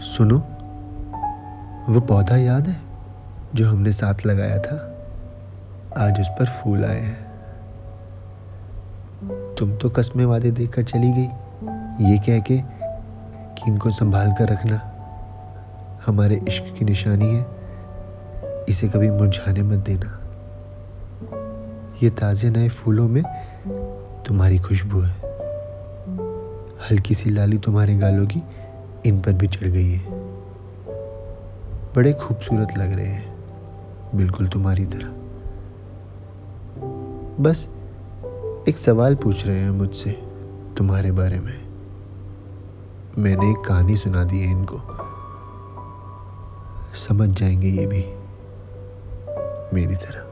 सुनो, वो पौधा याद है जो हमने साथ लगाया था? आज उस पर फूल आए हैं। तुम तो कस्मे वादे देकर चली गई। ये कह के कि इनको संभाल कर रखना हमारे इश्क की निशानी है, इसे कभी मुरझाने मत देना। ये ताज़े नए फूलों में तुम्हारी खुशबू है। हल्की सी लाली तुम्हारे गालों की इन पर भी चढ़ गई है। बड़े खूबसूरत लग रहे हैं। बिल्कुल तुम्हारी तरह। बस एक सवाल पूछ रहे हैं मुझसे, तुम्हारे बारे में। मैंने एक कहानी सुना दी है इनको। समझ जाएँगे ये भी। मेरी तरह।